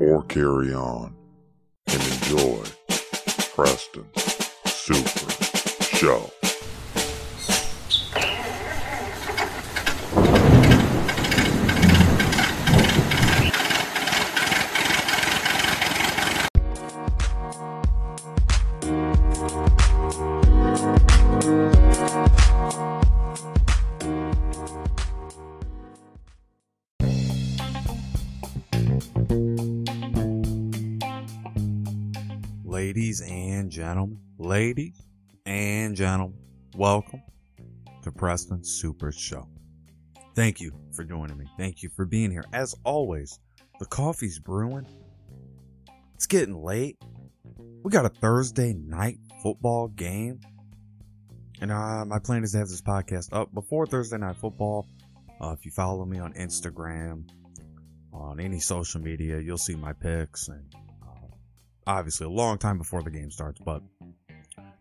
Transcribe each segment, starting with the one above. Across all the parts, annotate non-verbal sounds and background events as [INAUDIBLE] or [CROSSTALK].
or carry on and enjoy Preston's Super Show. Ladies and gentlemen, welcome to Preston Super Show. Thank you for joining me. Thank you for being here. As always, the coffee's brewing. It's getting late. We got a Thursday night football game. And uh, my plan is to have this podcast up before Thursday night football. Uh, if you follow me on Instagram, on any social media, you'll see my pics and uh, obviously a long time before the game starts. But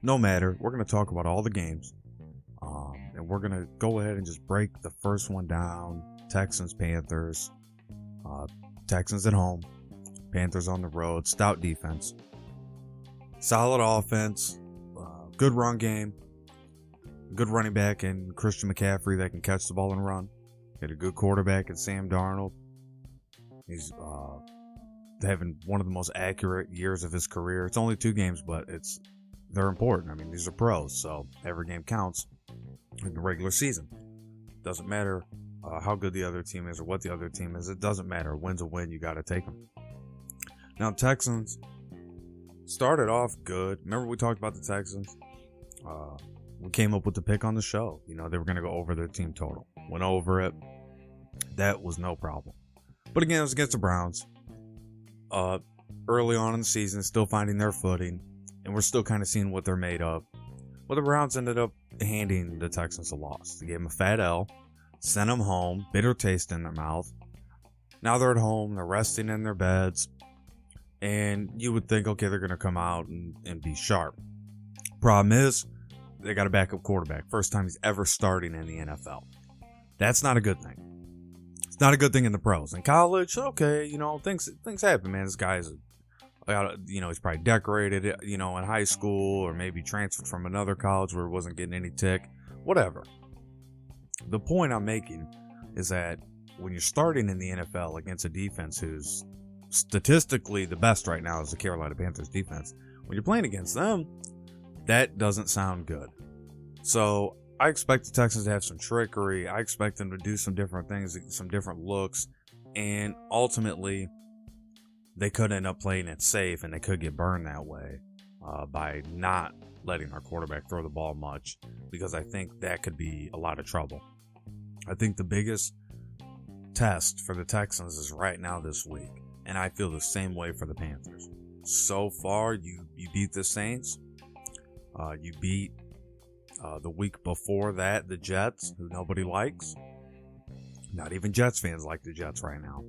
no matter, we're going to talk about all the games. Um, and we're going to go ahead and just break the first one down Texans, Panthers. Uh, Texans at home, Panthers on the road. Stout defense, solid offense, uh, good run game, good running back in Christian McCaffrey that can catch the ball and run. Get a good quarterback in Sam Darnold. He's uh, having one of the most accurate years of his career. It's only two games, but it's they're important. I mean, these are pros, so every game counts in the regular season. Doesn't matter uh, how good the other team is or what the other team is. It doesn't matter. Win's a win. You got to take them. Now, Texans started off good. Remember we talked about the Texans? Uh, we came up with the pick on the show. You know, they were going to go over their team total. Went over it. That was no problem. But again, it was against the Browns. Uh, early on in the season, still finding their footing, and we're still kind of seeing what they're made of. Well, the Browns ended up handing the Texans a loss. They gave them a fat L, sent them home, bitter taste in their mouth. Now they're at home, they're resting in their beds, and you would think, okay, they're going to come out and, and be sharp. Problem is, they got a backup quarterback. First time he's ever starting in the NFL. That's not a good thing. It's not a good thing in the pros. In college, okay, you know, things things happen, man. This guy's, you know, he's probably decorated, uh, you know, in high school or maybe transferred from another college where he wasn't getting any tick. Whatever. The point I'm making is that when you're starting in the NFL against a defense who's statistically the best right now is the Carolina Panthers defense, when you're playing against them, that doesn't sound good. So I expect the Texans to have some trickery. I expect them to do some different things, some different looks, and ultimately, they could end up playing it safe, and they could get burned that way uh, by not letting our quarterback throw the ball much, because I think that could be a lot of trouble. I think the biggest test for the Texans is right now this week, and I feel the same way for the Panthers. So far, you you beat the Saints, uh, you beat uh, the week before that, the Jets, who nobody likes. Not even Jets fans like the Jets right now.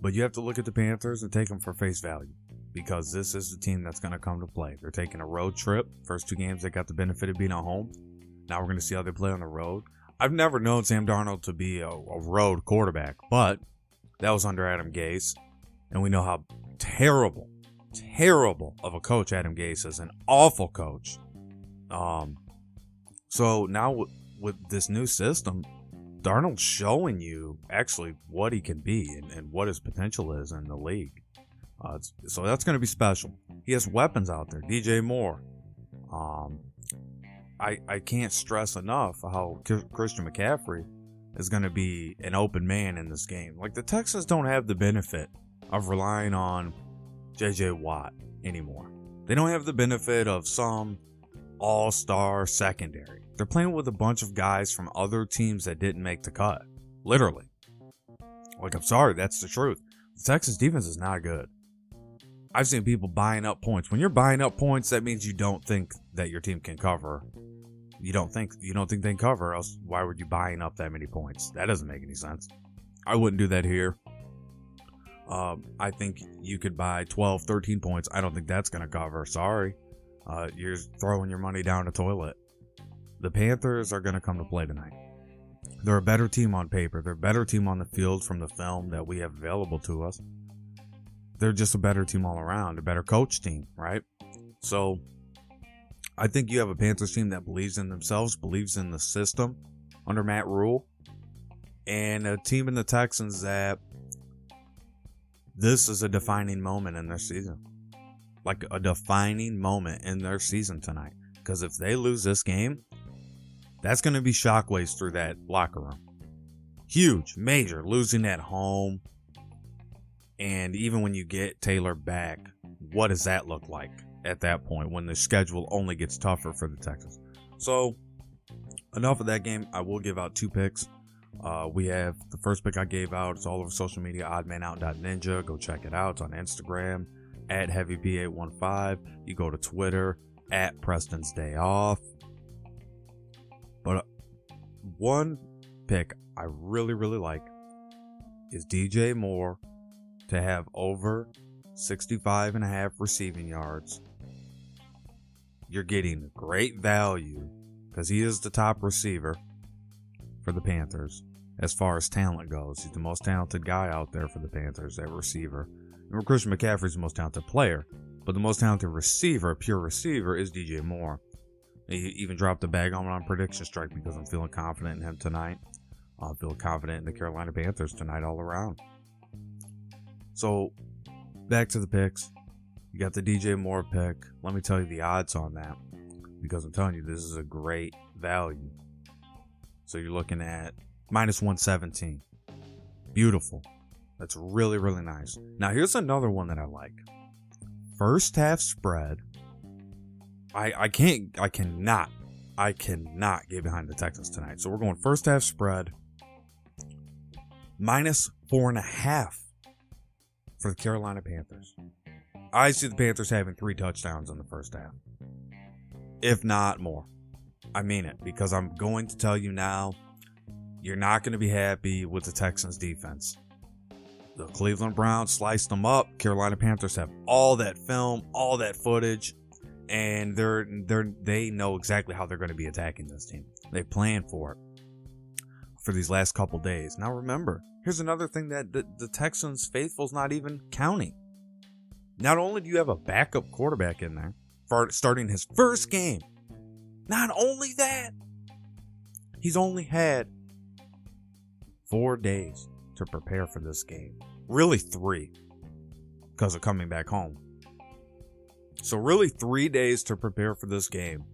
But you have to look at the Panthers and take them for face value because this is the team that's going to come to play. They're taking a road trip. First two games, they got the benefit of being at home. Now we're going to see how they play on the road. I've never known Sam Darnold to be a, a road quarterback, but that was under Adam Gase. And we know how terrible, terrible of a coach Adam Gase is. An awful coach. Um, so now with, with this new system, Darnold's showing you actually what he can be and, and what his potential is in the league. Uh, so that's going to be special. He has weapons out there. DJ Moore. Um, I I can't stress enough how Christian McCaffrey is going to be an open man in this game. Like the Texans don't have the benefit of relying on JJ Watt anymore. They don't have the benefit of some all star secondary. They're playing with a bunch of guys from other teams that didn't make the cut. Literally. Like, I'm sorry, that's the truth. The Texas defense is not good. I've seen people buying up points. When you're buying up points, that means you don't think that your team can cover. You don't think you don't think they can cover. Else, why would you buying up that many points? That doesn't make any sense. I wouldn't do that here. Um, I think you could buy 12, 13 points. I don't think that's going to cover. Sorry. Uh, you're throwing your money down the toilet. The Panthers are going to come to play tonight. They're a better team on paper. They're a better team on the field from the film that we have available to us. They're just a better team all around, a better coach team, right? So I think you have a Panthers team that believes in themselves, believes in the system under Matt Rhule, and a team in the Texans that this is a defining moment in their season. Like a defining moment in their season tonight. Because if they lose this game, that's going to be shockwaves through that locker room. Huge, major, losing at home. And even when you get Taylor back, what does that look like at that point when the schedule only gets tougher for the Texans? So, enough of that game. I will give out two picks. Uh, we have the first pick I gave out. It's all over social media, oddmanout.ninja. Go check it out. It's on Instagram at heavyp815. You go to Twitter at Preston's Day Off. But uh, one pick I really, really like is DJ Moore to have over 65 and a half receiving yards. You're getting great value because he is the top receiver for the Panthers as far as talent goes. He's the most talented guy out there for the Panthers at receiver. Christian McCaffrey's the most talented player, but the most talented receiver, pure receiver, is DJ Moore. He even dropped the bag on on prediction strike because I'm feeling confident in him tonight. I feel confident in the Carolina Panthers tonight all around. So, back to the picks. You got the DJ Moore pick. Let me tell you the odds on that because I'm telling you, this is a great value. So, you're looking at minus 117. Beautiful. That's really, really nice. Now, here's another one that I like. First half spread. I, I can't, I cannot, I cannot get behind the Texans tonight. So we're going first half spread minus four and a half for the Carolina Panthers. I see the Panthers having three touchdowns in the first half, if not more. I mean it because I'm going to tell you now you're not going to be happy with the Texans defense. The Cleveland Browns sliced them up. Carolina Panthers have all that film, all that footage, and they're they're they know exactly how they're going to be attacking this team. They plan for it for these last couple days. Now remember, here's another thing that the, the Texans faithful's not even counting. Not only do you have a backup quarterback in there for starting his first game, not only that, he's only had four days to prepare for this game. Really, three because of coming back home. So, really, three days to prepare for this game.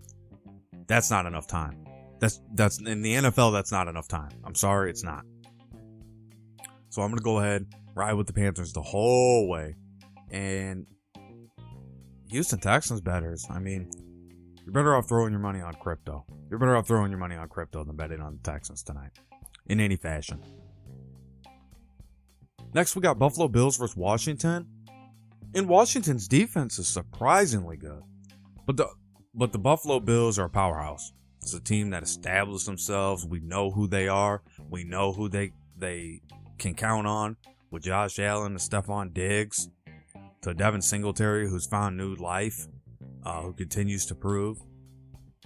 That's not enough time. That's that's in the NFL. That's not enough time. I'm sorry, it's not. So I'm gonna go ahead ride with the Panthers the whole way, and Houston Texans betters. I mean, you're better off throwing your money on crypto. You're better off throwing your money on crypto than betting on the Texans tonight, in any fashion. Next, we got Buffalo Bills versus Washington. And Washington's defense is surprisingly good. But the but the Buffalo Bills are a powerhouse. It's a team that established themselves. We know who they are. We know who they they can count on with Josh Allen and Stefon Diggs to Devin Singletary, who's found new life, uh, who continues to prove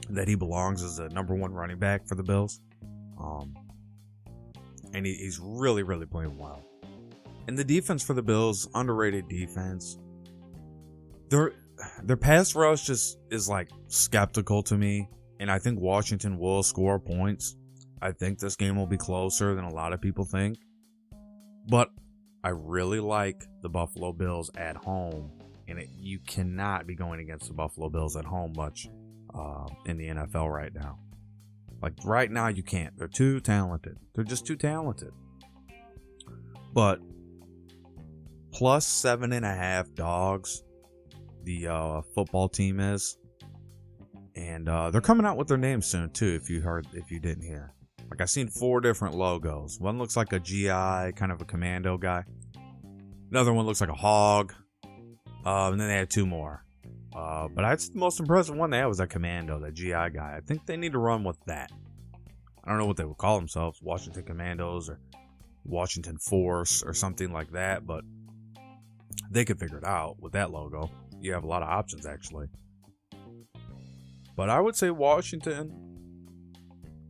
that he belongs as the number one running back for the Bills. Um, and he, he's really, really playing well. And the defense for the Bills, underrated defense. Their their pass rush just is like skeptical to me, and I think Washington will score points. I think this game will be closer than a lot of people think. But I really like the Buffalo Bills at home, and it, you cannot be going against the Buffalo Bills at home much uh, in the NFL right now. Like right now, you can't. They're too talented. They're just too talented. But plus seven and a half dogs. The uh, football team is, and uh, they're coming out with their name soon too. If you heard, if you didn't hear, like I've seen four different logos. One looks like a GI, kind of a commando guy. Another one looks like a hog. Uh, and then they had two more. Uh, but I'd the most impressive one they had was that Commando, that GI guy. I think they need to run with that. I don't know what they would call themselves, Washington Commandos or Washington Force or something like that, but they could figure it out with that logo. You have a lot of options actually. But I would say Washington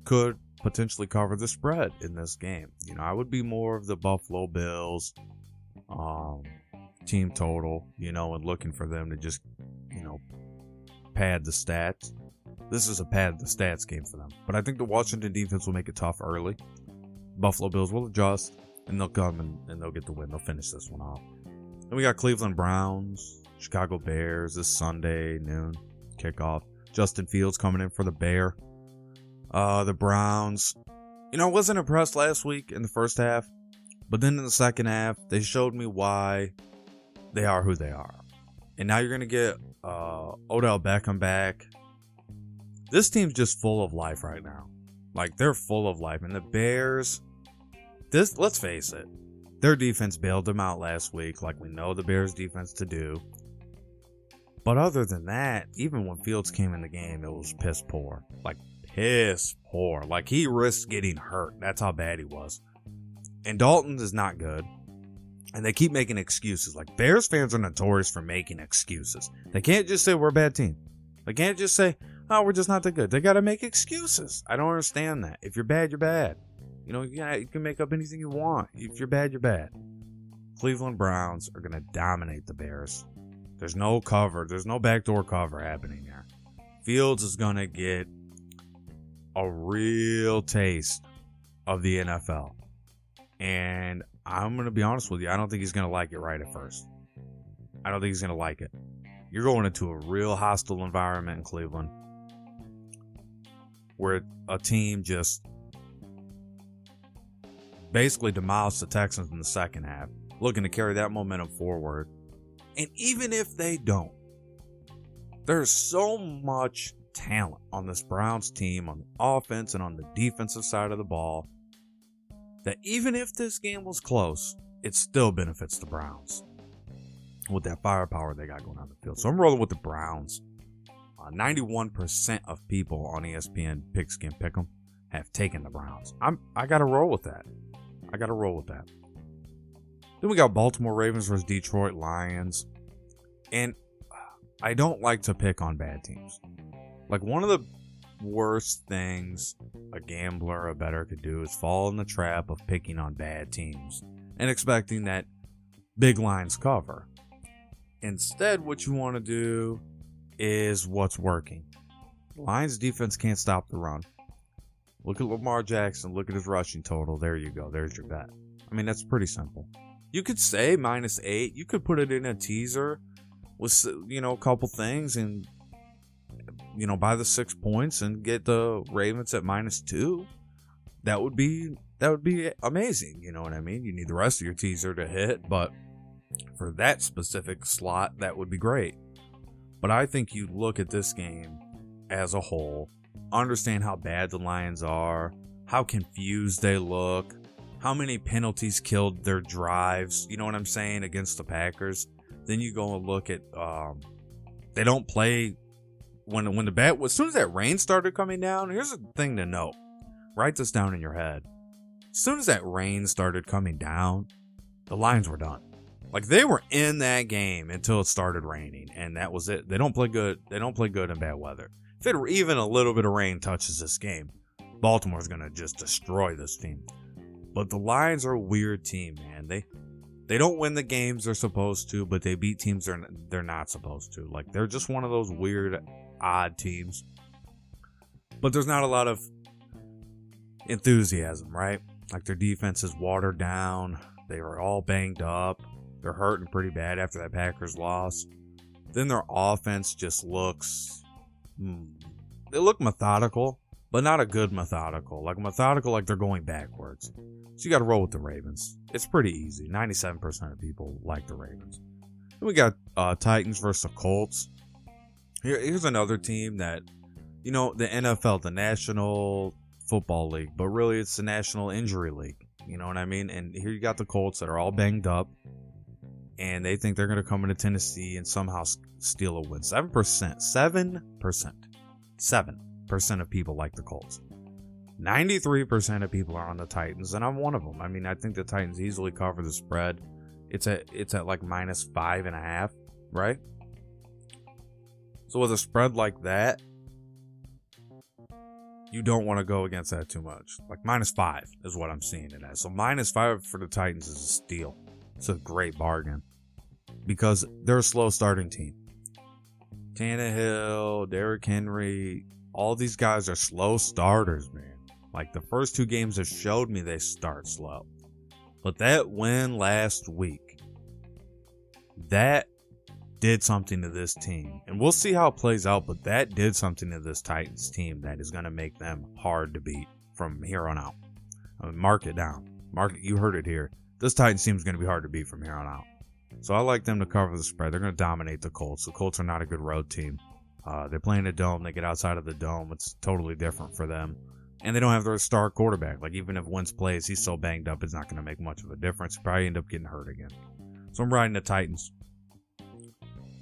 could potentially cover the spread in this game. You know, I would be more of the Buffalo Bills um, team total, you know, and looking for them to just, you know, pad the stats. This is a pad the stats game for them. But I think the Washington defense will make it tough early. Buffalo Bills will adjust and they'll come and, and they'll get the win. They'll finish this one off. Then we got Cleveland Browns, Chicago Bears this Sunday noon kickoff. Justin Fields coming in for the Bear. Uh, the Browns. You know, wasn't impressed last week in the first half, but then in the second half, they showed me why they are who they are. And now you're gonna get uh, Odell Beckham back. This team's just full of life right now. Like they're full of life, and the Bears. This, let's face it, their defense bailed them out last week, like we know the Bears' defense to do. But other than that, even when Fields came in the game, it was piss poor. Like piss poor. Like he risked getting hurt. That's how bad he was. And Dalton is not good. And they keep making excuses. Like Bears fans are notorious for making excuses. They can't just say we're a bad team. They can't just say, oh, we're just not that good. They got to make excuses. I don't understand that. If you're bad, you're bad. You know, yeah, you can make up anything you want. If you're bad, you're bad. Cleveland Browns are going to dominate the Bears. There's no cover. There's no backdoor cover happening here. Fields is going to get a real taste of the NFL. And I'm going to be honest with you, I don't think he's going to like it right at first. I don't think he's going to like it. You're going into a real hostile environment in Cleveland where a team just basically demolished the Texans in the second half, looking to carry that momentum forward. And even if they don't, there's so much talent on this Browns team on the offense and on the defensive side of the ball that even if this game was close, it still benefits the Browns with that firepower they got going on the field. So I'm rolling with the Browns. Uh, 91% of people on ESPN Pigskin Pick'em have taken the Browns. I'm I got to roll with that. I got to roll with that. Then we got Baltimore Ravens versus Detroit Lions. And I don't like to pick on bad teams. Like one of the worst things a gambler a bettor could do is fall in the trap of picking on bad teams and expecting that big lines cover. Instead, what you want to do is what's working. Lions defense can't stop the run. Look at Lamar Jackson. Look at his rushing total. There you go. There's your bet. I mean, that's pretty simple. You could say minus eight. You could put it in a teaser with, you know, a couple things and, you know, buy the six points and get the Ravens at minus two. That would be, that would be amazing. You know what I mean? You need the rest of your teaser to hit, but for that specific slot, that would be great. But I think you look at this game as a whole understand how bad the Lions are, how confused they look, how many penalties killed their drives, you know what I'm saying, against the Packers. Then you go and look at um, they don't play when when the bat as soon as that rain started coming down, here's a thing to note. Write this down in your head. As soon as that rain started coming down, the Lions were done. Like they were in that game until it started raining, and that was it. They don't play good. They don't play good in bad weather if it, even a little bit of rain touches this game, Baltimore's to just destroy this team. But the Lions are a weird team, man. They they don't win the games they're supposed to, but they beat teams they're they're not supposed to. Like they're just one of those weird, odd teams. But there's not a lot of enthusiasm, right? Like their defense is watered down. They are all banged up. They're hurting pretty bad after that Packers loss. Then their offense just looks. They look methodical, but not a good methodical. Like methodical, like they're going backwards. So you got to roll with the Ravens. It's pretty easy. 97% of people like the Ravens. Then we got uh, Titans versus the Colts. Here, here's another team that, you know, the NFL, the National Football League, but really it's the National Injury League. You know what I mean? And here you got the Colts that are all banged up. and they think they're going to come into Tennessee and somehow steal a win. 7%. 7%. 7% of people like the Colts. 93% of people are on the Titans, and I'm one of them. I mean, I think the Titans easily cover the spread. It's at it's at like minus five and a half, right? So with a spread like that, you don't want to go against that too much. Like minus five is what I'm seeing it as. So minus five for the Titans is a steal. It's a great bargain because they're a slow starting team. Tannehill, Derrick Henry, all these guys are slow starters, man. Like the first two games have showed me they start slow. But that win last week, that did something to this team. And we'll see how it plays out, but that did something to this Titans team that is going to make them hard to beat from here on out. I mean, mark it down. Mark it, you heard it here. This Titans team is going to be hard to beat from here on out. So I like them to cover the spread. They're going to dominate the Colts. The Colts are not a good road team. Uh, they're playing a dome. They get outside of the dome. It's totally different for them. And they don't have their star quarterback. Like, even if Wentz plays, he's so banged up, it's not going to make much of a difference. Probably end up getting hurt again. So I'm riding the Titans.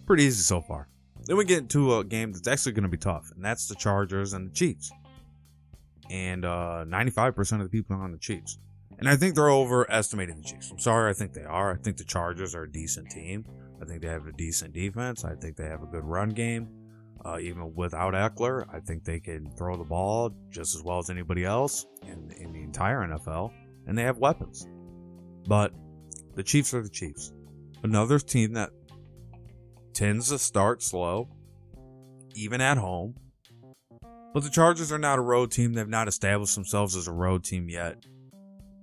Pretty easy so far. Then we get into a game that's actually going to be tough, and that's the Chargers and the Chiefs. And uh, 95% of the people are on the Chiefs. And I think they're overestimating the Chiefs. I'm sorry, I think they are. I think the Chargers are a decent team. I think they have a decent defense. I think they have a good run game. Uh, even without Ekeler, I think they can throw the ball just as well as anybody else in, in the entire NFL. And they have weapons. But the Chiefs are the Chiefs. Another team that tends to start slow, even at home. But the Chargers are not a road team. They've not established themselves as a road team yet.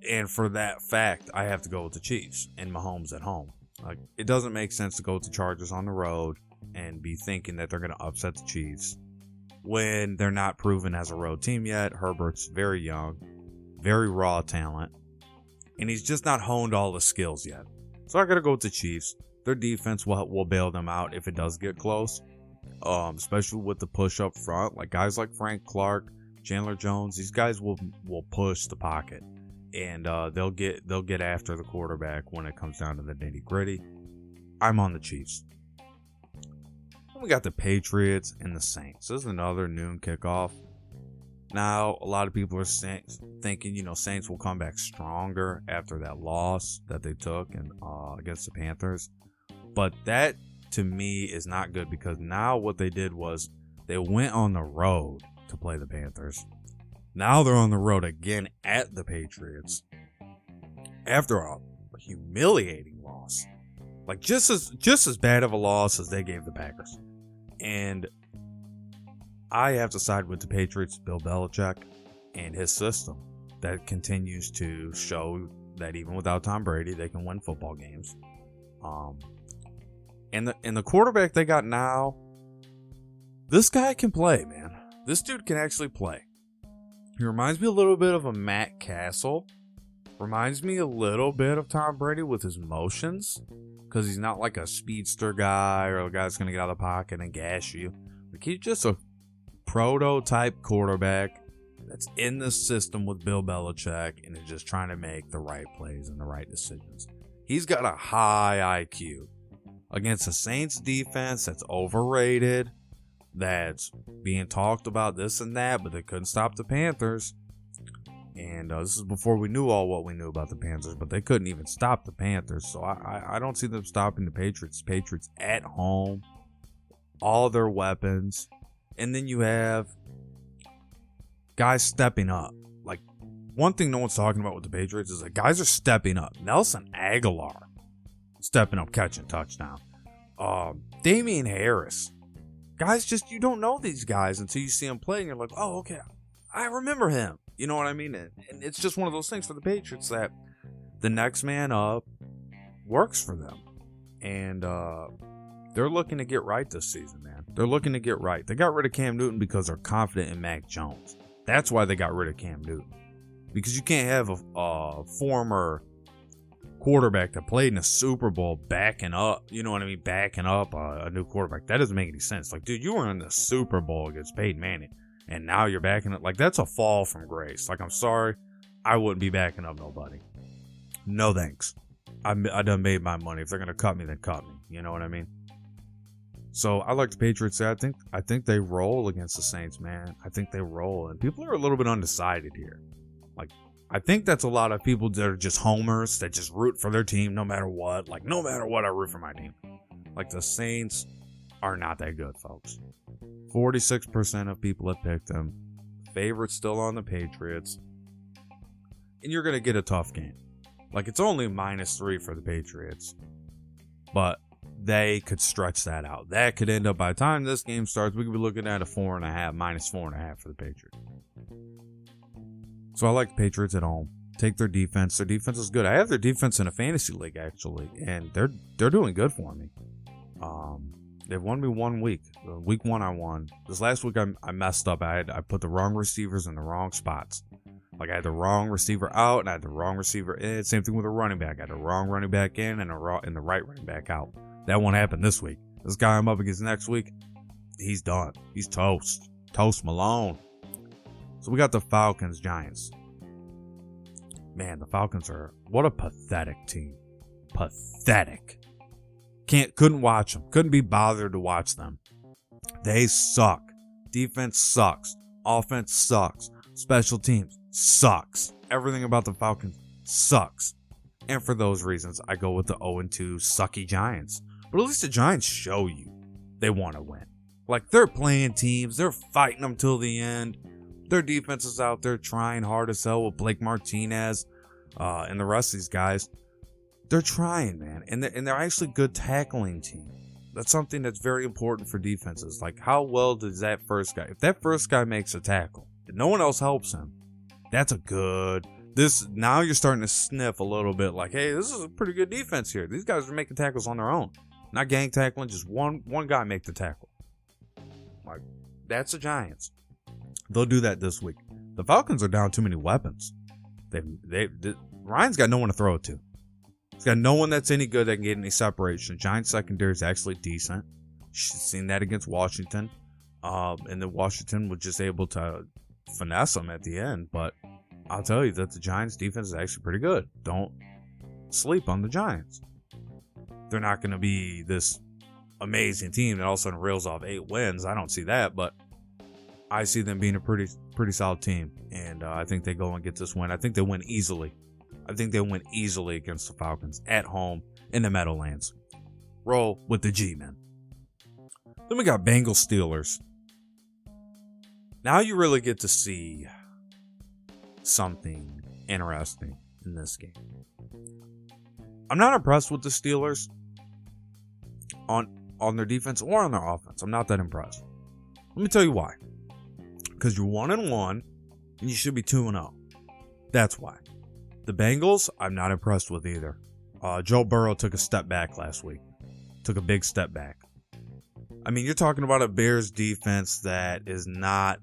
And for that fact, I have to go with the Chiefs and Mahomes at home. Like it doesn't make sense to go with the Chargers on the road and be thinking that they're going to upset the Chiefs when they're not proven as a road team yet. Herbert's very young, very raw talent, and he's just not honed all the skills yet. So I got to go with the Chiefs. Their defense will will bail them out if it does get close, um, especially with the push up front. Like guys like Frank Clark, Chandler Jones, these guys will will push the pocket, and uh, they'll get they'll get after the quarterback when it comes down to the nitty gritty. I'm on the Chiefs. Then we got the Patriots and the Saints. This is another noon kickoff. Now, a lot of people are saying, thinking, you know, Saints will come back stronger after that loss that they took and uh, against the Panthers. But that to me is not good because now what they did was they went on the road to play the Panthers. Now they're on the road again at the Patriots after a humiliating loss. Like just as just as bad of a loss as they gave the Packers. And I have to side with the Patriots, Bill Belichick, and his system that continues to show that even without Tom Brady, they can win football games. Um, and the and the quarterback they got now, this guy can play, man. This dude can actually play. He reminds me a little bit of a Matt Cassel. Reminds me a little bit of Tom Brady with his motions. Because he's not like a speedster guy or a guy that's going to get out of the pocket and gash you. Like he's just a prototype quarterback that's in the system with Bill Belichick and is just trying to make the right plays and the right decisions. He's got a high IQ against the Saints defense that's overrated, that's being talked about this and that, but they couldn't stop the Panthers. And uh, this is before we knew all what we knew about the Panthers, but they couldn't even stop the Panthers. So I, I, I don't see them stopping the Patriots. Patriots at home, all their weapons. And then you have guys stepping up. Like, one thing no one's talking about with the Patriots is that guys are stepping up. Nelson Agholor stepping up, catching touchdown. Um, Damien Harris. Guys, just you don't know these guys until you see them play, and you're like, oh, okay, I remember him. You know what I mean? And it's just one of those things for the Patriots that the next man up works for them, and uh, they're looking to get right this season, man. They're looking to get right. They got rid of Cam Newton because they're confident in Mac Jones. That's why they got rid of Cam Newton. Because you can't have a, a former quarterback that played in a Super Bowl backing up, you know what I mean, backing up a, a, new quarterback. That doesn't make any sense. Like, dude, you were in the Super Bowl against Peyton Manning, and now you're backing up. Like, that's a fall from grace. Like, I'm sorry, I wouldn't be backing up nobody. No thanks. I I done made my money. If they're gonna cut me, then cut me. You know what I mean? So I like the Patriots. I think I think they roll against the Saints, man. I think they roll, and people are a little bit undecided here. Like I think that's a lot of people that are just homers that just root for their team no matter what. Like no matter what, I root for my team. Like the Saints are not that good, folks. Forty-six percent of people have picked them. Favorite still on the Patriots, and you're gonna get a tough game. Like it's only minus three for the Patriots, but they could stretch that out. That could end up by the time this game starts, we could be looking at a four and a half, minus four and a half for the Patriots. So I like Patriots at home. Take their defense. Their defense is good. I have their defense in a fantasy league actually, and they're they're doing good for me. Um, they've won me one week. Uh, week one, I won. This last week, I, I messed up. I had I put the wrong receivers in the wrong spots. Like I had the wrong receiver out and I had the wrong receiver in. Same thing with a running back. I had the wrong running back in and a raw and the right running back out. That won't happen this week. This guy I'm up against next week, he's done. He's toast. Toast Malone. So we got the Falcons Giants. Man, the Falcons are what a pathetic team. Pathetic. Can't couldn't watch them. Couldn't be bothered to watch them. They suck. Defense sucks. Offense sucks. Special teams sucks. Everything about the Falcons sucks. And for those reasons, I go with the 0 2 sucky Giants. But at least the Giants show you they want to win. Like they're playing teams, they're fighting them till the end. Their defense is out there trying hard as hell with Blake Martinez uh, and the rest of these guys. They're trying, man, and they're, and they're actually good tackling team. That's something that's very important for defenses. Like how well does that first guy? If that first guy makes a tackle, and no one else helps him, that's a good. This now you're starting to sniff a little bit like, hey, this is a pretty good defense here. These guys are making tackles on their own, not gang tackling. Just one one guy make the tackle. Like that's the Giants. They'll do that this week. The Falcons are down too many weapons. They've they, they Ryan's got no one to throw it to. He's got no one that's any good that can get any separation. Giants secondary is actually decent. She's seen that against Washington. Um, and then Washington was just able to finesse them at the end. But I'll tell you that the Giants defense is actually pretty good. Don't sleep on the Giants. They're not going to be this amazing team that all of a sudden reels off eight wins. I don't see that, but I see them being a pretty pretty solid team, and uh, I think they go and get this win. I think they win easily. I think they win easily against the Falcons at home in the Meadowlands. Roll with the G men. Then we got Bengals Steelers. Now you really get to see something interesting in this game. I'm not impressed with the Steelers on on their defense or on their offense. I'm not that impressed. Let me tell you why. Because you're one and one, and you should be two and zero. That's why. The Bengals, I'm not impressed with either. Uh, Joe Burrow took a step back last week. Took a big step back. I mean, you're talking about a Bears defense that is not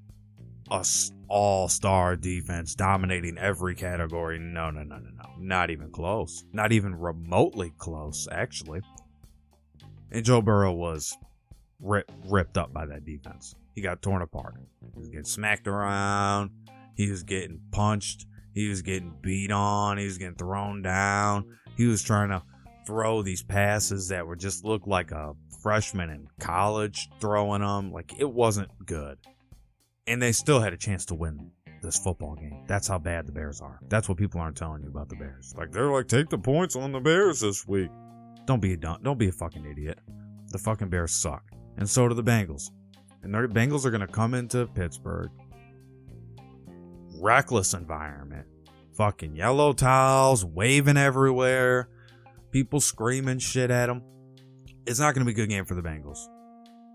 a all star defense dominating every category. No, no, no, no, no. Not even close. Not even remotely close, actually. And Joe Burrow was rip, ripped up by that defense. He got torn apart. He was getting smacked around. He was getting punched. He was getting beat on. He was getting thrown down. He was trying to throw these passes that were just looked like a freshman in college throwing them. Like it wasn't good and they still had a chance to win this football game. That's how bad the Bears are. That's what people aren't telling you about the Bears. Like they're like, take the points on the Bears this week. Don't be a dumb, don't be a fucking idiot. The fucking Bears suck, and so do the Bengals. And the Bengals are gonna come into Pittsburgh, reckless environment, fucking yellow towels waving everywhere, people screaming shit at them. It's not gonna be a good game for the Bengals.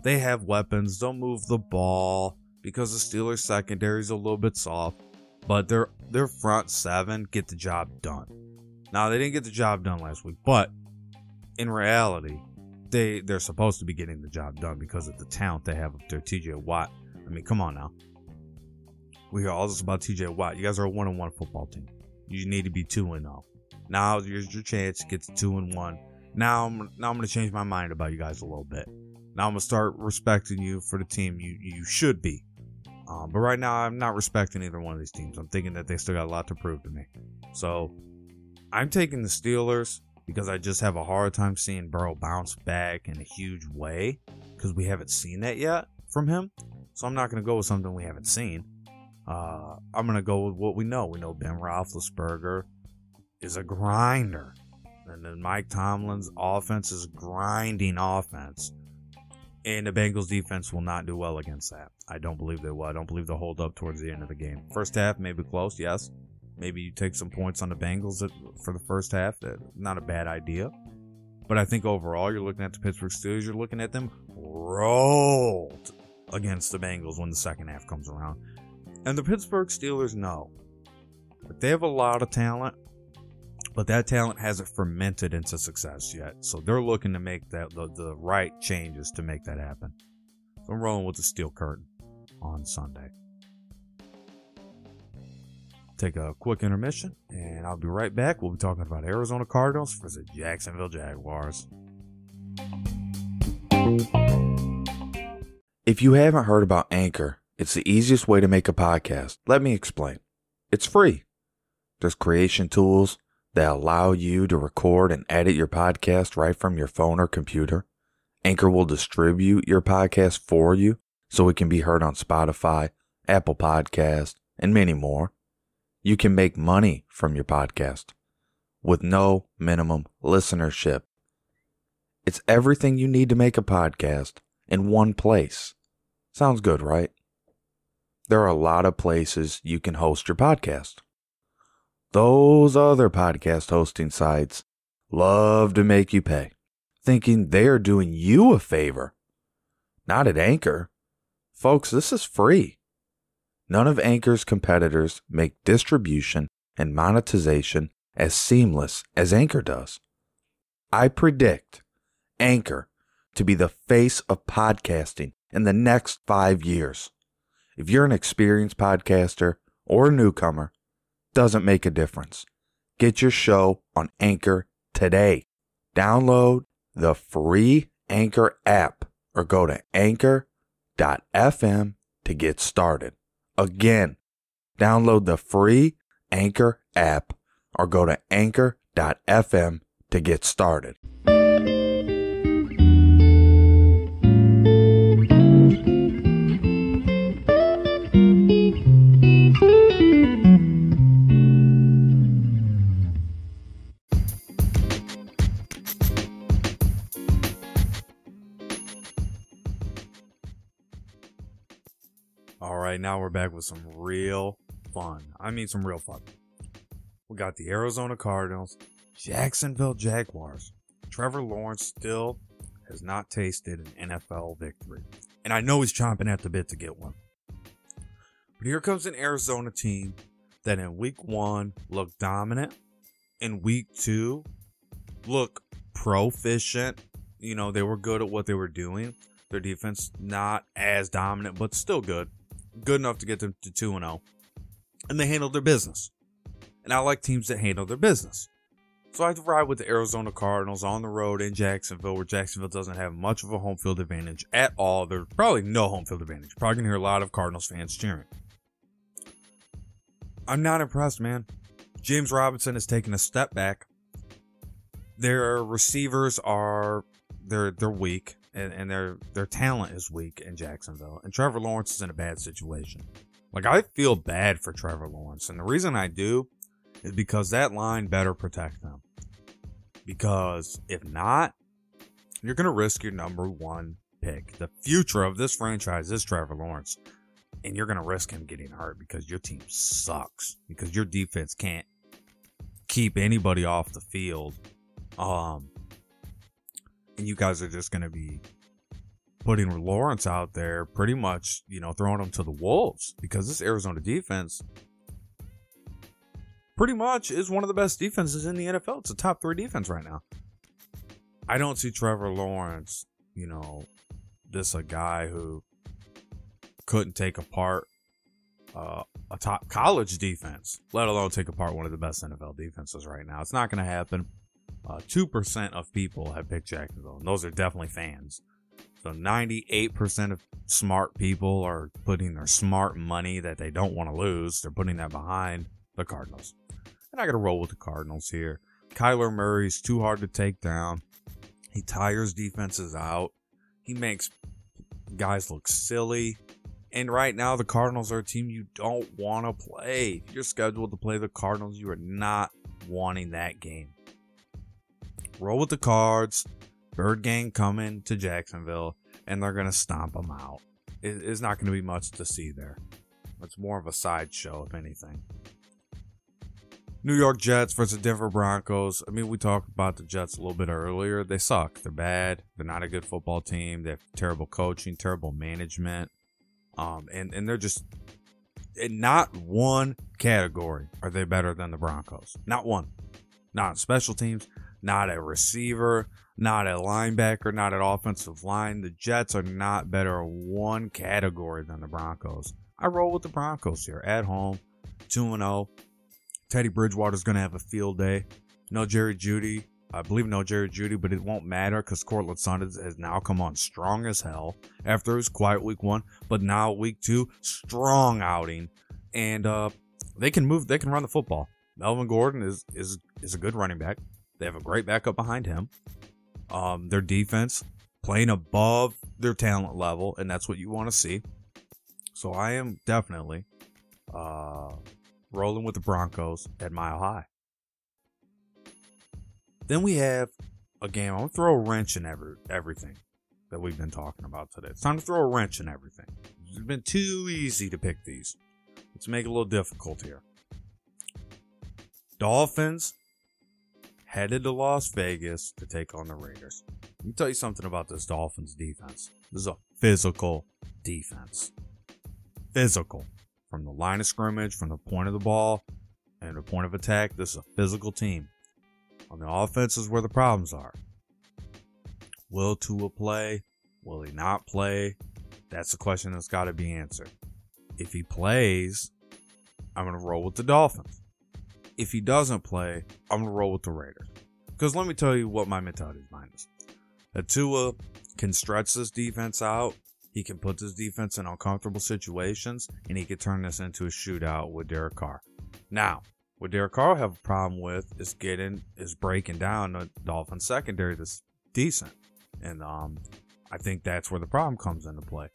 They have weapons. Don't move the ball because the Steelers secondary is a little bit soft, but their their front seven get the job done. Now they didn't get the job done last week, but in reality, they they're supposed to be getting the job done because of the talent they have up there. TJ Watt. I mean, come on now. We hear all this about TJ Watt. You guys are a one and one football team. You need to be two and zero. Now here's your chance get to two and one. Now I'm now I'm gonna change my mind about you guys a little bit. Now I'm gonna start respecting you for the team you you should be. Um, but right now, I'm not respecting either one of these teams. I'm thinking that they still got a lot to prove to me. So I'm taking the Steelers because I just have a hard time seeing Burrow bounce back in a huge way because we haven't seen that yet from him. So I'm not going to go with something we haven't seen. Uh, I'm going to go with what we know. We know Ben Roethlisberger is a grinder. And then Mike Tomlin's offense is grinding offense. And the Bengals defense will not do well against that. I don't believe they will. I don't believe they'll hold up towards the end of the game. First half, maybe close, yes. Maybe you take some points on the Bengals for the first half. Not a bad idea. But I think overall, you're looking at the Pittsburgh Steelers, you're looking at them rolled against the Bengals when the second half comes around. And the Pittsburgh Steelers know that they have a lot of talent, but that talent hasn't fermented into success yet. So they're looking to make that the, the right changes to make that happen. So I'm rolling with the steel curtain on Sunday. Take a quick intermission, and I'll be right back. We'll be talking about Arizona Cardinals versus Jacksonville Jaguars. If you haven't heard about Anchor, it's the easiest way to make a podcast. Let me explain. It's free. There's creation tools that allow you to record and edit your podcast right from your phone or computer. Anchor will distribute your podcast for you so it can be heard on Spotify, Apple Podcast, and many more. You can make money from your podcast with no minimum listenership. It's everything you need to make a podcast in one place. Sounds good, right? There are a lot of places you can host your podcast. Those other podcast hosting sites love to make you pay, thinking they're doing you a favor. Not at Anchor. Folks, this is free. None of Anchor's competitors make distribution and monetization as seamless as Anchor does. I predict Anchor to be the face of podcasting in the next five years. If you're an experienced podcaster or a newcomer, doesn't make a difference. Get your show on Anchor today. Download the free Anchor app or go to anchor.fm to get started. Again, download the free Anchor app or go to anchor.fm to get started. Right, now we're back with some real fun. I mean, some real fun. We got the Arizona Cardinals, Jacksonville Jaguars. Trevor Lawrence still has not tasted an NFL victory. And I know he's chomping at the bit to get one. But here comes an Arizona team that in week one looked dominant. In week two, look proficient. You know, they were good at what they were doing. Their defense not as dominant, but still good. Good enough to get them to 2 0. And they handled their business. And I like teams that handle their business. So I ride with the Arizona Cardinals on the road in Jacksonville, where Jacksonville doesn't have much of a home field advantage at all. There's probably no home field advantage. Probably gonna hear a lot of Cardinals fans cheering. I'm not impressed, man. James Robinson has taken a step back. Their receivers are they're they're weak and, and their their talent is weak in Jacksonville. And Trevor Lawrence is in a bad situation. Like I feel bad for Trevor Lawrence, and the reason I do is because that line better protect them. Because if not, you're gonna risk your number one pick. The future of this franchise is Trevor Lawrence. And you're gonna risk him getting hurt because your team sucks. Because your defense can't keep anybody off the field. Um and you guys are just gonna be putting Lawrence out there pretty much, you know, throwing him to the wolves because this Arizona defense pretty much is one of the best defenses in the NFL. It's a top three defense right now. I don't see Trevor Lawrence, you know, this a guy who couldn't take apart uh, a top college defense, let alone take apart one of the best NFL defenses right now. It's not going to happen. Uh, 2% of people have picked Jacksonville, and those are definitely fans. So 98% of smart people are putting their smart money that they don't want to lose, they're putting that behind the Cardinals. And I got to roll with the Cardinals here. Kyler Murray's too hard to take down. He tires defenses out. He makes guys look silly. And right now, the Cardinals are a team you don't want to play. You're scheduled to play the Cardinals, you are not wanting that game. Roll with the cards. Bird Gang coming to Jacksonville, and they're to stomp them out. It's not to be much to see there. It's more of a sideshow, if anything. New York Jets versus Denver Broncos. I mean, we talked about the Jets a little bit earlier. They suck. They're bad. They're not a good football team. They have terrible coaching, terrible management. Um, and, and they're just in not one category are they better than the Broncos. Not one. Not special teams, not a receiver, not a linebacker, not an offensive line. The Jets are not better in one category than the Broncos. I roll with the Broncos here at home, 2 0. Teddy Bridgewater's going to have a field day. No Jerry Jeudy. I believe no Jerry Jeudy, but it won't matter because Courtland Sutton has now come on strong as hell after his quiet week one, but now week two, strong outing. And uh, they can move, they can run the football. Melvin Gordon is is is a good running back. They have a great backup behind him. Um, their defense playing above their talent level, and that's what you want to see. So I am definitely uh, rolling with the Broncos at Mile High. Then we have a game. I'm gonna throw a wrench in every everything that we've been talking about today. It's time to throw a wrench in everything. It's been too easy to pick these. Let's make it a little difficult here. Dolphins headed to Las Vegas to take on the Raiders. Let me tell you something about this Dolphins defense. This is a physical defense. Physical. From the line of scrimmage, from the point of the ball, and the point of attack, this is a physical team. On the offense is where the problems are. Will Tua play? Will he not play? That's a question that's got to be answered. If he plays, I'm going to roll with the Dolphins. If he doesn't play, I'm to roll with the Raiders. Because let me tell you what my mentality is behind this. That Tua can stretch this defense out. He can put this defense in uncomfortable situations, and he can turn this into a shootout with Derek Carr. Now, what Derek Carr will have a problem with is getting is breaking down the Dolphins secondary that's decent. And um I think that's where the problem comes into play.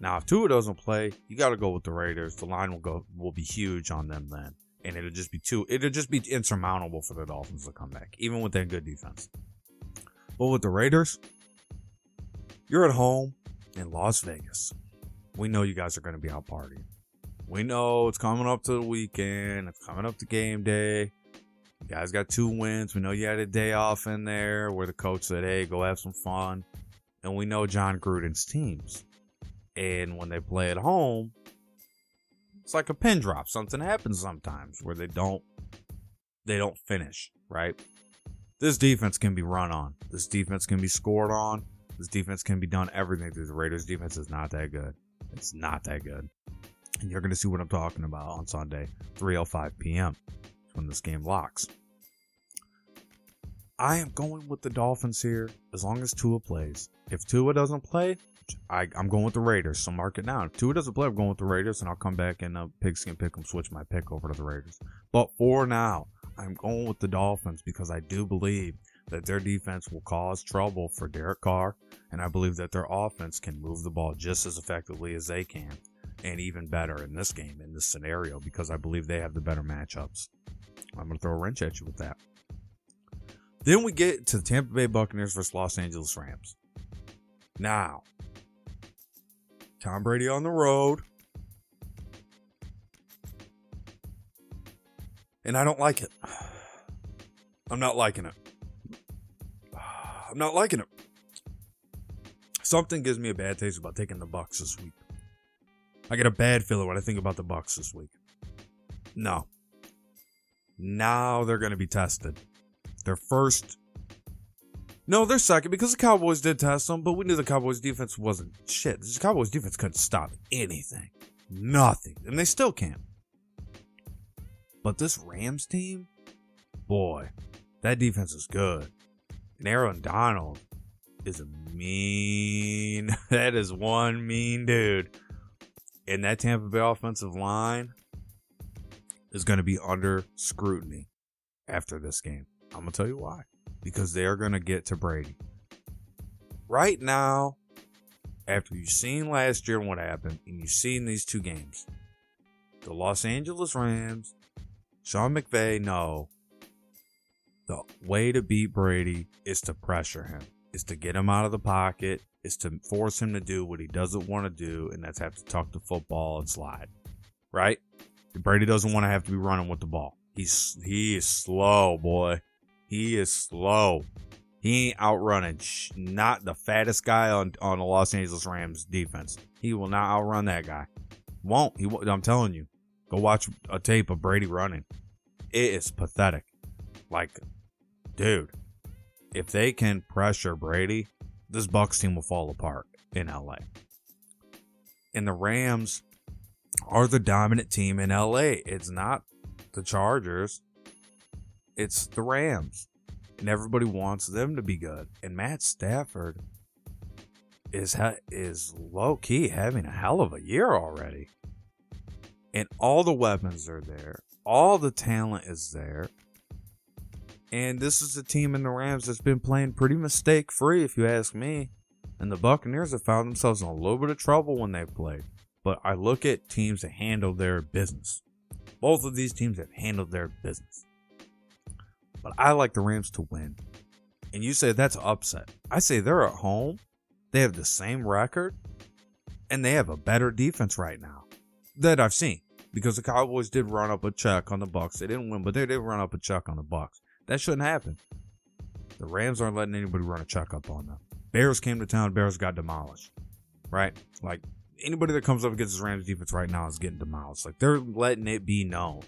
Now if Tua doesn't play, you gotta go with the Raiders. The line will go will be huge on them then. And it'll just be too it'll just be insurmountable for the Dolphins to come back, even with that good defense. But with the Raiders, you're at home in Las Vegas. We know you guys are gonna be out partying. We know it's coming up to the weekend. It's coming up to game day. You guys got two wins. We know you had a day off in there where the coach said, hey, go have some fun. And we know Jon Gruden's teams. And when they play at home, it's like a pin drop. Something happens sometimes where they don't they don't finish, right? This defense can be run on. This defense can be scored on. This defense can be done everything through. The Raiders defense is not that good. It's not that good. And you're going to see what I'm talking about on Sunday, 3:05 p.m. when this game locks. I am going with the Dolphins here as long as Tua plays. If Tua doesn't play, I, am going with the Raiders. So mark it down. If Tua doesn't play, I'm going with the Raiders, and I'll come back and uh, pigskin pick them, switch my pick over to the Raiders. But for now, I'm going with the Dolphins because I do believe that their defense will cause trouble for Derek Carr, and I believe that their offense can move the ball just as effectively as they can and even better in this game, in this scenario, because I believe they have the better matchups. I'm going to throw a wrench at you with that. Then we get to the Tampa Bay Buccaneers versus Los Angeles Rams. Now, Tom Brady on the road. And I don't like it. I'm not liking it. I'm not liking it. Something gives me a bad taste about taking the Bucks this week. I get a bad feeling when I think about the Bucks this week. No. Now they're going to be tested. Their first. No, they're second because the Cowboys did test them, but we knew the Cowboys defense wasn't shit. The Cowboys defense couldn't stop anything. Nothing. And they still can't. But this Rams team, boy, that defense is good. And Aaron Donald is a mean. [LAUGHS] that is one mean dude. And that Tampa Bay offensive line is going to be under scrutiny after this game. I'm gonna tell you why. Because they're gonna get to Brady. Right now, after you've seen last year and what happened, and you've seen these two games, the Los Angeles Rams, Sean McVay, know The way to beat Brady is to pressure him, is to get him out of the pocket, is to force him to do what he doesn't want to do, and that's have to talk to football and slide. Right? Brady doesn't want to have to be running with the ball. He's he is slow, boy. He is slow. He ain't outrunning sh- not the fattest guy on on the Los Angeles Rams defense. He will not outrun that guy. Won't. He won't. I'm telling you. Go watch a tape of Brady running. It is pathetic. Like, dude, if they can pressure Brady, this Bucks team will fall apart in LA. And the Rams are the dominant team in LA. It's not the Chargers. It's the Rams. And everybody wants them to be good. And Matt Stafford is ha- is low key having a hell of a year already. And all the weapons are there. All the talent is there. And this is a team in the Rams that's been playing pretty mistake free, if you ask me. And the Buccaneers have found themselves in a little bit of trouble when they've played. But I look at teams that handle their business. Both of these teams have handled their business. But I like the Rams to win. And you say that's upset. I say they're at home. They have the same record. And they have a better defense right now that I've seen. Because the Cowboys did run up a check on the Bucks. They didn't win, but they did run up a check on the Bucks. That shouldn't happen. The Rams aren't letting anybody run a check up on them. Bears came to town, Bears got demolished. Right? Like anybody that comes up against this Rams defense right now is getting demolished. Like they're letting it be known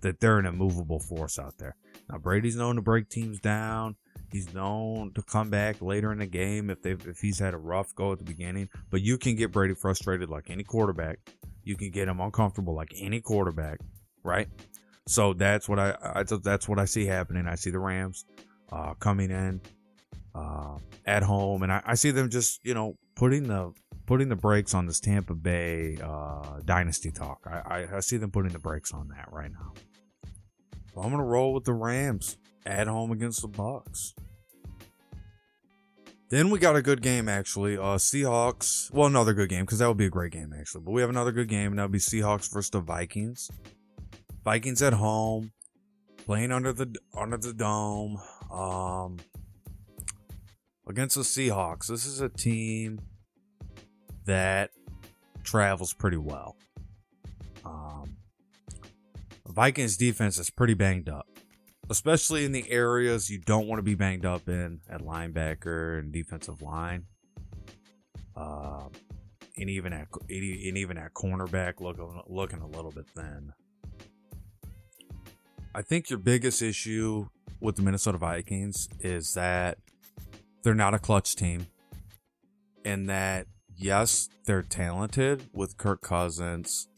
that they're an immovable force out there. Now Brady's known to break teams down. He's known to come back later in the game if they if he's had a rough go at the beginning. But you can get Brady frustrated like any quarterback. You can get him uncomfortable like any quarterback, right? So that's what I, I that's what I see happening. I see the Rams uh, coming in uh, at home, and I, I, see them just you know putting the putting the brakes on this Tampa Bay uh, dynasty talk. I, I, I see them putting the brakes on that right now. So I'm gonna roll with the Rams at home against the Bucks. Then we got a good game actually. Uh Seahawks. Well, another good game because that would be a great game actually. But we have another good game, and that would be Seahawks versus the Vikings. Vikings at home, playing under the under the dome. Um, against the Seahawks. This is a team that travels pretty well. Um, Vikings defense is pretty banged up, especially in the areas you don't want to be banged up in at linebacker and defensive line. Um, and even at and even at cornerback, looking looking a little bit thin. I think your biggest issue with the Minnesota Vikings is that they're not a clutch team. And that, yes, they're talented with Kirk Cousins,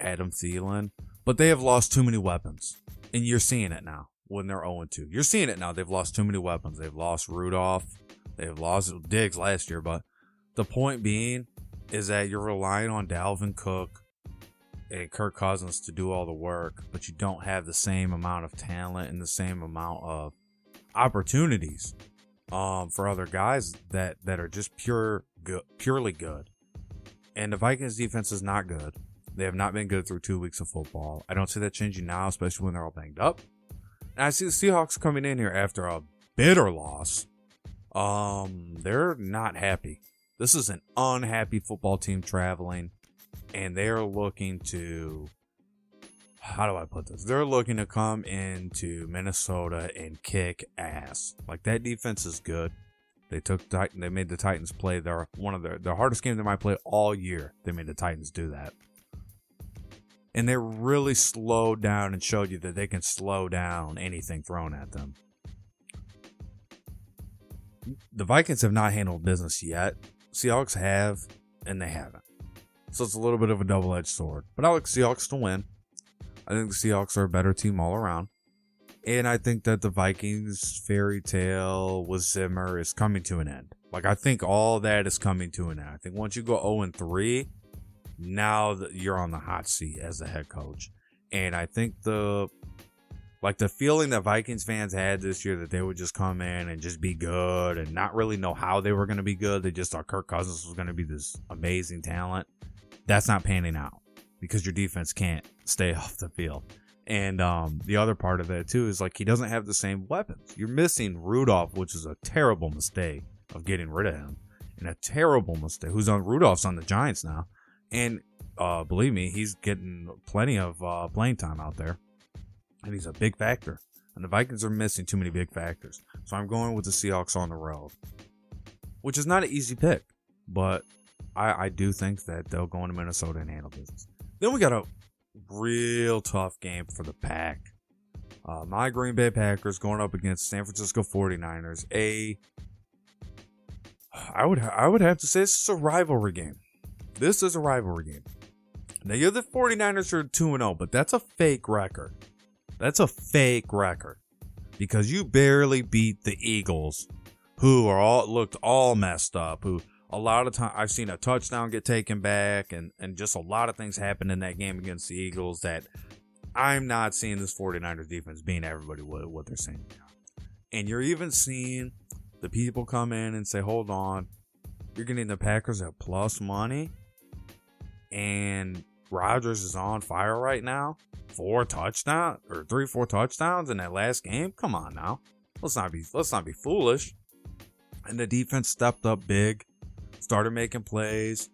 Adam Thielen, but they have lost too many weapons. And you're seeing it now when they're 0 2. You're seeing it now. They've lost too many weapons. They've lost Rudolph. They've lost Diggs last year. But the point being is that you're relying on Dalvin Cook and Kirk Cousins to do all the work, but you don't have the same amount of talent and the same amount of opportunities um, for other guys that that are just pure good, purely good. And the Vikings defense is not good. They have not been good through two weeks of football. I don't see that changing now, especially when they're all banged up. And I see the Seahawks coming in here after a bitter loss. Um, they're not happy. This is an unhappy football team traveling and they're looking to how do I put this? They're looking to come into Minnesota and kick ass. Like that defense is good. They took Titan. They made the Titans play their one of their their hardest game they might play all year. They made the Titans do that, and they really slowed down and showed you that they can slow down anything thrown at them. The Vikings have not handled business yet. Seahawks have, and they haven't. So it's a little bit of a double edged sword. But I like Seahawks to win. I think the Seahawks are a better team all around. And I think that the Vikings fairy tale with Zimmer is coming to an end. Like I think all that is coming to an end. I think once you go 0 and 3, now that you're on the hot seat as the head coach. And I think the Like the feeling that Vikings fans had this year that they would just come in and just be good and not really know how they were going to be good. They just thought Kirk Cousins was going to be this amazing talent. That's not panning out because your defense can't stay [LAUGHS] off the field. And um, the other part of that too is like he doesn't have the same weapons. You're missing Rudolph, which is a terrible mistake of getting rid of him, and a terrible mistake. Who's on Rudolph's on the Giants now, and uh, believe me, he's getting plenty of uh, playing time out there, and he's a big factor. And the Vikings are missing too many big factors, so I'm going with the Seahawks on the road, which is not an easy pick, but I, I do think that they'll go into Minnesota and handle business. Then we got a real tough game for the Pack. Uh, my Green Bay Packers going up against San Francisco 49ers. A I would I would have to say this is a rivalry game. This is a rivalry game. Now you're the 49ers are 2 0, but that's a fake record. That's a fake record. Because you barely beat the Eagles, who are all looked all messed up, who a lot of time I've seen a touchdown get taken back and, and just a lot of things happen in that game against the Eagles that I'm not seeing this 49ers defense being everybody what, what they're saying. And you're even seeing the people come in and say, hold on, you're getting the Packers at plus money and Rodgers is on fire right now. Four touchdowns or three, four touchdowns in that last game. Come on now. Let's not be let's not be foolish. And the defense stepped up big started making plays,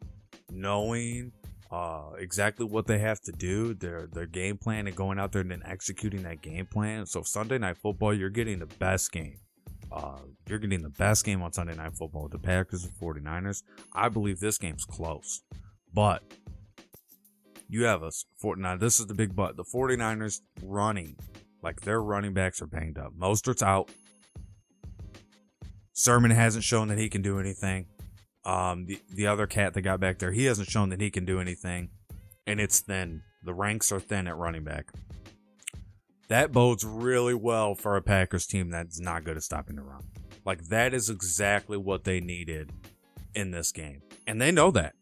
knowing uh, exactly what they have to do, their their game plan, and going out there and then executing that game plan. So Sunday night football, you're getting the best game. Uh, you're getting the best game on Sunday night football with the Packers and 49ers. I believe this game's close, but you have a 49. This is the big but. The 49ers running like their running backs are banged up. Mostert's out. Sermon hasn't shown that he can do anything. Um, the the other cat that got back there, he hasn't shown that he can do anything, and it's thin. The ranks are thin at running back. That bodes really well for a Packers team that's not good at stopping the run. Like that is exactly what they needed in this game, and they know that.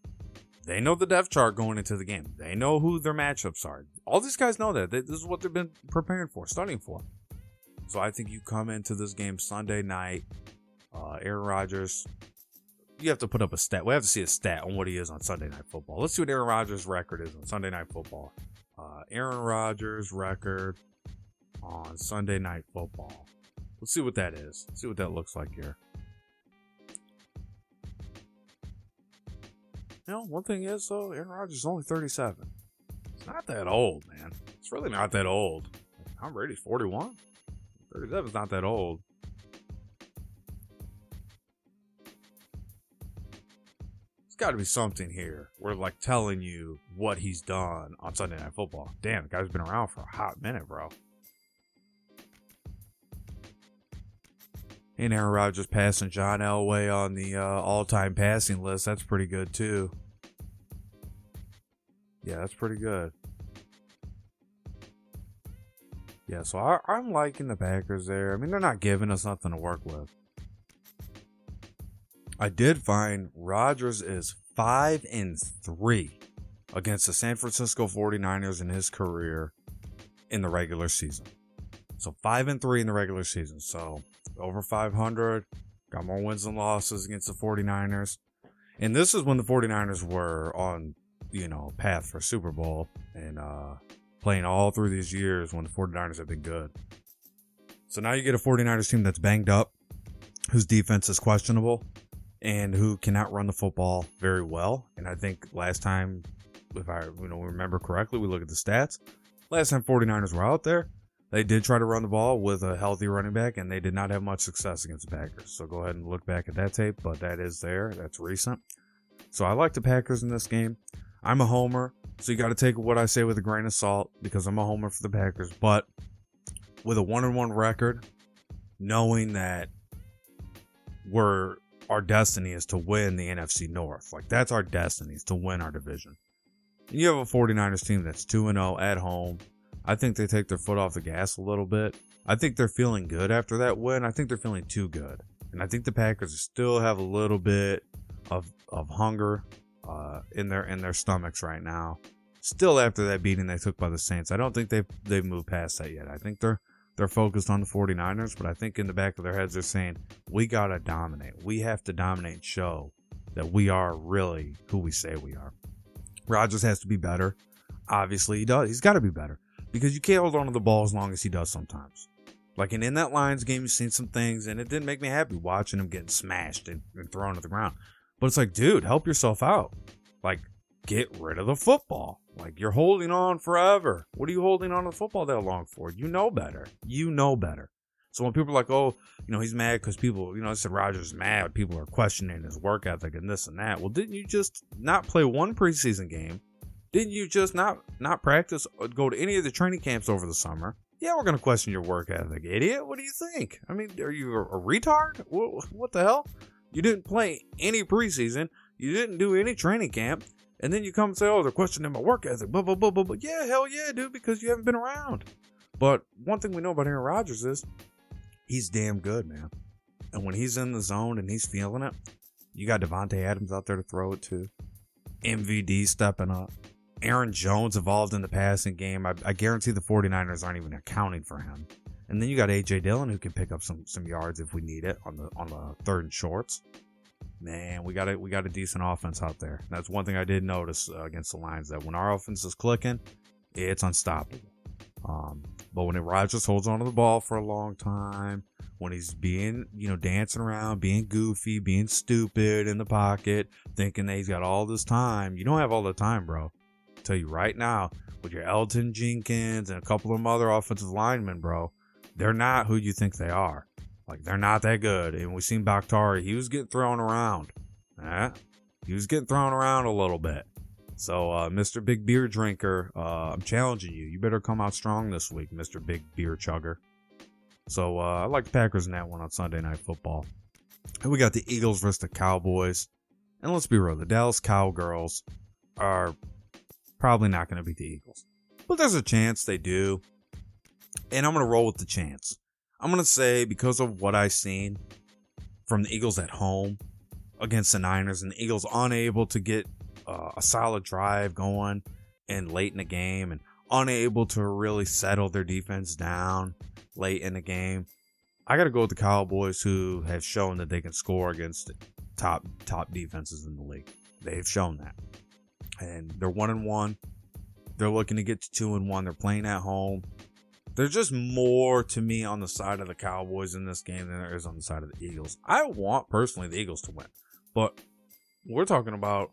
They know the depth chart going into the game. They know who their matchups are. All these guys know that. This is what they've been preparing for, studying for. So I think you come into this game Sunday night. Uh, Aaron Rodgers you have to put up a stat. We have to see a stat on what he is on Sunday Night Football. Let's see what Aaron Rodgers' record is on Sunday Night Football. Uh, Aaron Rodgers' record on Sunday Night Football. Let's see what that is. Let's see what that looks like here. You know, one thing is though, Aaron Rodgers is only 37. It's not that old, man. It's really not that old. Tom Brady's 41. 37 is not that old. It's got to be something here. We're like telling you what he's done on Sunday Night Football. Damn, the guy's been around for a hot minute, bro. And Aaron Rodgers passing John Elway on the uh, all-time passing list. That's pretty good too. Yeah, that's pretty good. Yeah, so I, I'm liking the Packers there. I mean, they're not giving us nothing to work with. I did find Rodgers is 5 and 3 against the San Francisco 49ers in his career in the regular season. So 5 and 3 in the regular season. So over 500, got more wins and losses against the 49ers. And this is when the 49ers were on, you know, path for Super Bowl and uh playing all through these years when the 49ers have been good. So now you get a 49ers team that's banged up, whose defense is questionable, and who cannot run the football very well. And I think last time, if I you know remember correctly, we look at the stats. Last time 49ers were out there, they did try to run the ball with a healthy running back, and they did not have much success against the Packers. So go ahead and look back at that tape, but that is there. That's recent. So I like the Packers in this game. I'm a homer, so you got to take what I say with a grain of salt because I'm a homer for the Packers. But with a one and one record, knowing that we're our destiny is to win the NFC North. Like that's our destiny is to win our division. You have a 49ers team that's 2 and 0 at home. I think they take their foot off the gas a little bit. I think they're feeling good after that win. I think they're feeling too good. And I think the Packers still have a little bit of of hunger uh, in their in their stomachs right now. Still after that beating they took by the Saints. I don't think they've they've moved past that yet. I think they're they're focused on the 49ers, but I think in the back of their heads they're saying, we got to dominate. We have to dominate and show that we are really who we say we are. Rodgers has to be better. Obviously, he does. He's got to be better because you can't hold on to the ball as long as he does sometimes. Like, and in that Lions game, you've seen some things, and it didn't make me happy watching him getting smashed and, and thrown to the ground. But it's like, dude, help yourself out. Like, get rid of the football. Like, you're holding on forever. What are you holding on to the football that long for? You know better. You know better. So when people are like, oh, you know, he's mad because people, you know, I said Rodgers mad. People are questioning his work ethic and this and that. Well, didn't you just not play one preseason game? Didn't you just not not practice or go to any of the training camps over the summer? Yeah, we're gonna question your work ethic, idiot. What do you think? I mean, are you a, a retard? What, what the hell? You didn't play any preseason. You didn't do any training camp. And then you come and say, oh, they're questioning my work ethic. Blah, blah, blah, blah, blah. Yeah, hell yeah, dude, because you haven't been around. But one thing we know about Aaron Rodgers is he's damn good, man. And when he's in the zone and he's feeling it, you got Davante Adams out there to throw it to. MVD stepping up. Aaron Jones evolved in the passing game. I, I, guarantee the 49ers aren't even accounting for him. And then you got AJ Dillon who can pick up some some yards if we need it on the on the third and shorts. Man, we got a we got a decent offense out there. That's one thing I did notice uh, against the Lions that when our offense is clicking, it's unstoppable. Um, but when it Rodgers holds onto the ball for a long time, when he's being, you know, dancing around, being goofy, being stupid in the pocket, thinking that he's got all this time, you don't have all the time, bro. Tell you right now, with your Elgton Jenkins and a couple of them other offensive linemen, bro, they're not who you think they are. Like they're not that good. And we seen Bakhtiari, he was getting thrown around. Eh? He was getting thrown around a little bit. So, uh, Mr. Big Beer Drinker, uh, I'm challenging you. You better come out strong this week, Mr. Big Beer Chugger. So, uh, I like the Packers in that one on Sunday Night Football. And we got the Eagles versus the Cowboys. And let's be real, the Dallas Cowgirls are probably not going to beat the Eagles. But there's a chance they do. And I'm going to roll with the chance. I'm going to say because of what I've seen from the Eagles at home against the Niners and the Eagles unable to get uh, a solid drive going and late in the game and unable to really settle their defense down late in the game. I got to go with the Cowboys who have shown that they can score against top top defenses in the league. They've shown that. And they're 1 and 1. They're looking to get to 2 and 1. They're playing at home. There's just more to me on the side of the Cowboys in this game than there is on the side of the Eagles. I want personally the Eagles to win. But we're talking about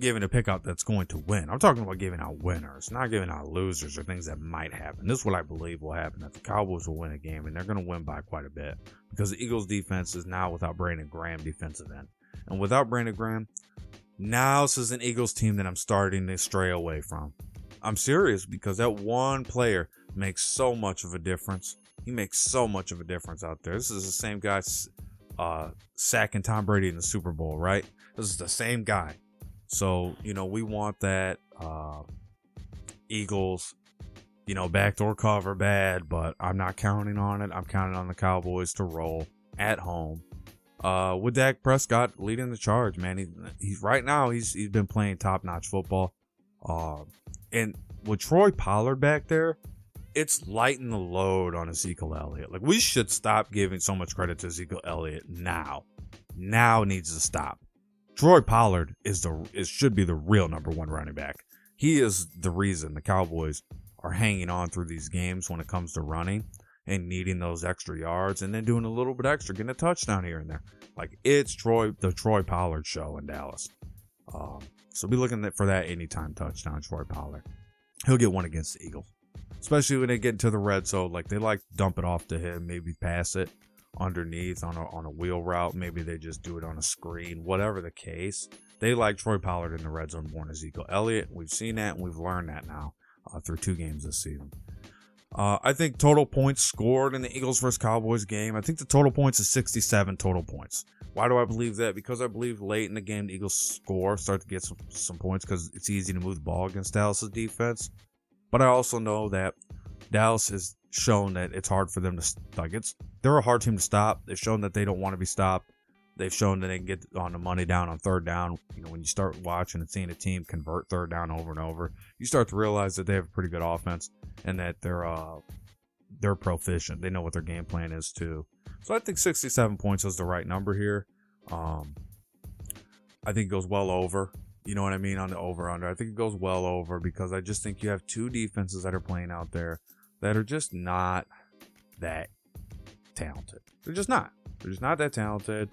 giving a pickout that's going to win. I'm talking about giving out winners, not giving out losers or things that might happen. This is what I believe will happen that the Cowboys will win a game and they're going to win by quite a bit because the Eagles defense is now without Brandon Graham defensive end. And without Brandon Graham, now this is an Eagles team that I'm starting to stray away from. I'm serious because that one player makes so much of a difference. He makes so much of a difference out there. This is the same guy uh, sacking Tom Brady in the Super Bowl, right? This is the same guy. So, you know, we want that uh, Eagles, you know, backdoor cover bad, but I'm not counting on it. I'm counting on the Cowboys to roll at home. Uh, with Dak Prescott leading the charge, man. He, he's right now he's he's been playing top notch football. Uh, and with Troy Pollard back there, it's lighting the load on Ezekiel Elliott. Like we should stop giving so much credit to Ezekiel Elliott now. Now needs to stop. Troy Pollard is the is should be the real number one running back. He is the reason the Cowboys are hanging on through these games when it comes to running and needing those extra yards and then doing a little bit extra, getting a touchdown here and there. Like it's Troy the Troy Pollard show in Dallas. Um, so be looking for that anytime touchdown, Troy Pollard. He'll get one against the Eagles, especially when they get into the red zone. Like they like dump it off to him, maybe pass it underneath on a on a wheel route. Maybe they just do it on a screen. Whatever the case, they like Troy Pollard in the red zone more than Ezekiel Elliott. We've seen that and we've learned that now uh, through two games this season. Uh, I think total points scored in the Eagles versus Cowboys game. I think the total points is 67 total points. Why do I believe that? Because I believe late in the game the Eagles score, start to get some, some points because it's easy to move the ball against Dallas's defense. But I also know that Dallas has shown that it's hard for them to like it's they're a hard team to stop. They've shown that they don't want to be stopped. They've shown that they can get on the money down on third down. You know, when you start watching and seeing a team convert third down over and over, you start to realize that they have a pretty good offense and that they're uh they're proficient. They know what their game plan is too. So I think 67 points is the right number here. Um, I think it goes well over. You know what I mean on the over under. I think it goes well over because I just think you have two defenses that are playing out there that are just not that talented. They're just not. They're just not that talented.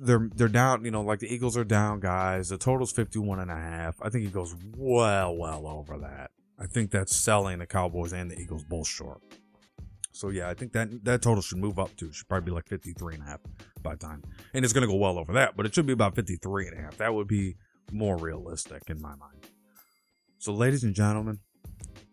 They're they're down, you know, like the Eagles are down guys. The total's 51 and a half. I think it goes well well over that. I think that's selling the Cowboys and the Eagles both short. So yeah, I think that that total should move up to should probably be like 53 and a half by time. And it's going to go well over that, but it should be about 53 and a half. That would be more realistic in my mind. So ladies and gentlemen,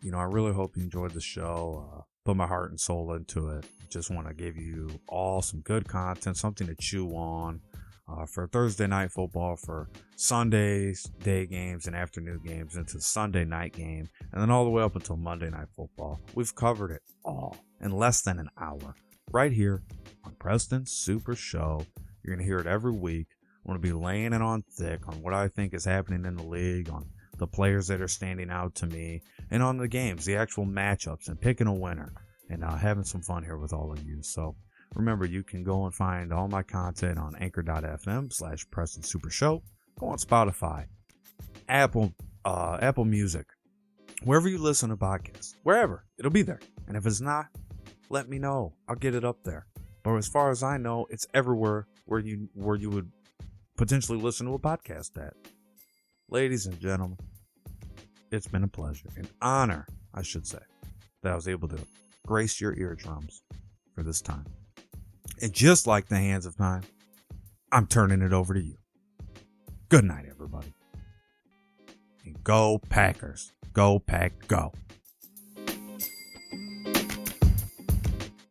you know, I really hope you enjoyed the show. Uh, put my heart and soul into it. Just want to give you all some good content, something to chew on uh, for Thursday night football, for Sundays, day games, and afternoon games, into Sunday night game, and then all the way up until Monday night football. We've covered it all in less than an hour right here on Preston's Super Show. You're going to hear it every week. I'm going to be laying it on thick on what I think is happening in the league, on the players that are standing out to me, and on the games, the actual matchups, and picking a winner, and uh, having some fun here with all of you. So remember, you can go and find all my content on anchor.fm slash Preston Super Show. Go on Spotify, Apple, uh, Apple Music, wherever you listen to podcasts, wherever it'll be there. And if it's not, let me know. I'll get it up there. But as far as I know, it's everywhere where you where you would potentially listen to a podcast at. Ladies and gentlemen, it's been a pleasure, an honor, I should say, that I was able to grace your eardrums for this time. And just like the hands of time, I'm turning it over to you. Good night, everybody. And go Packers. Go Pack Go.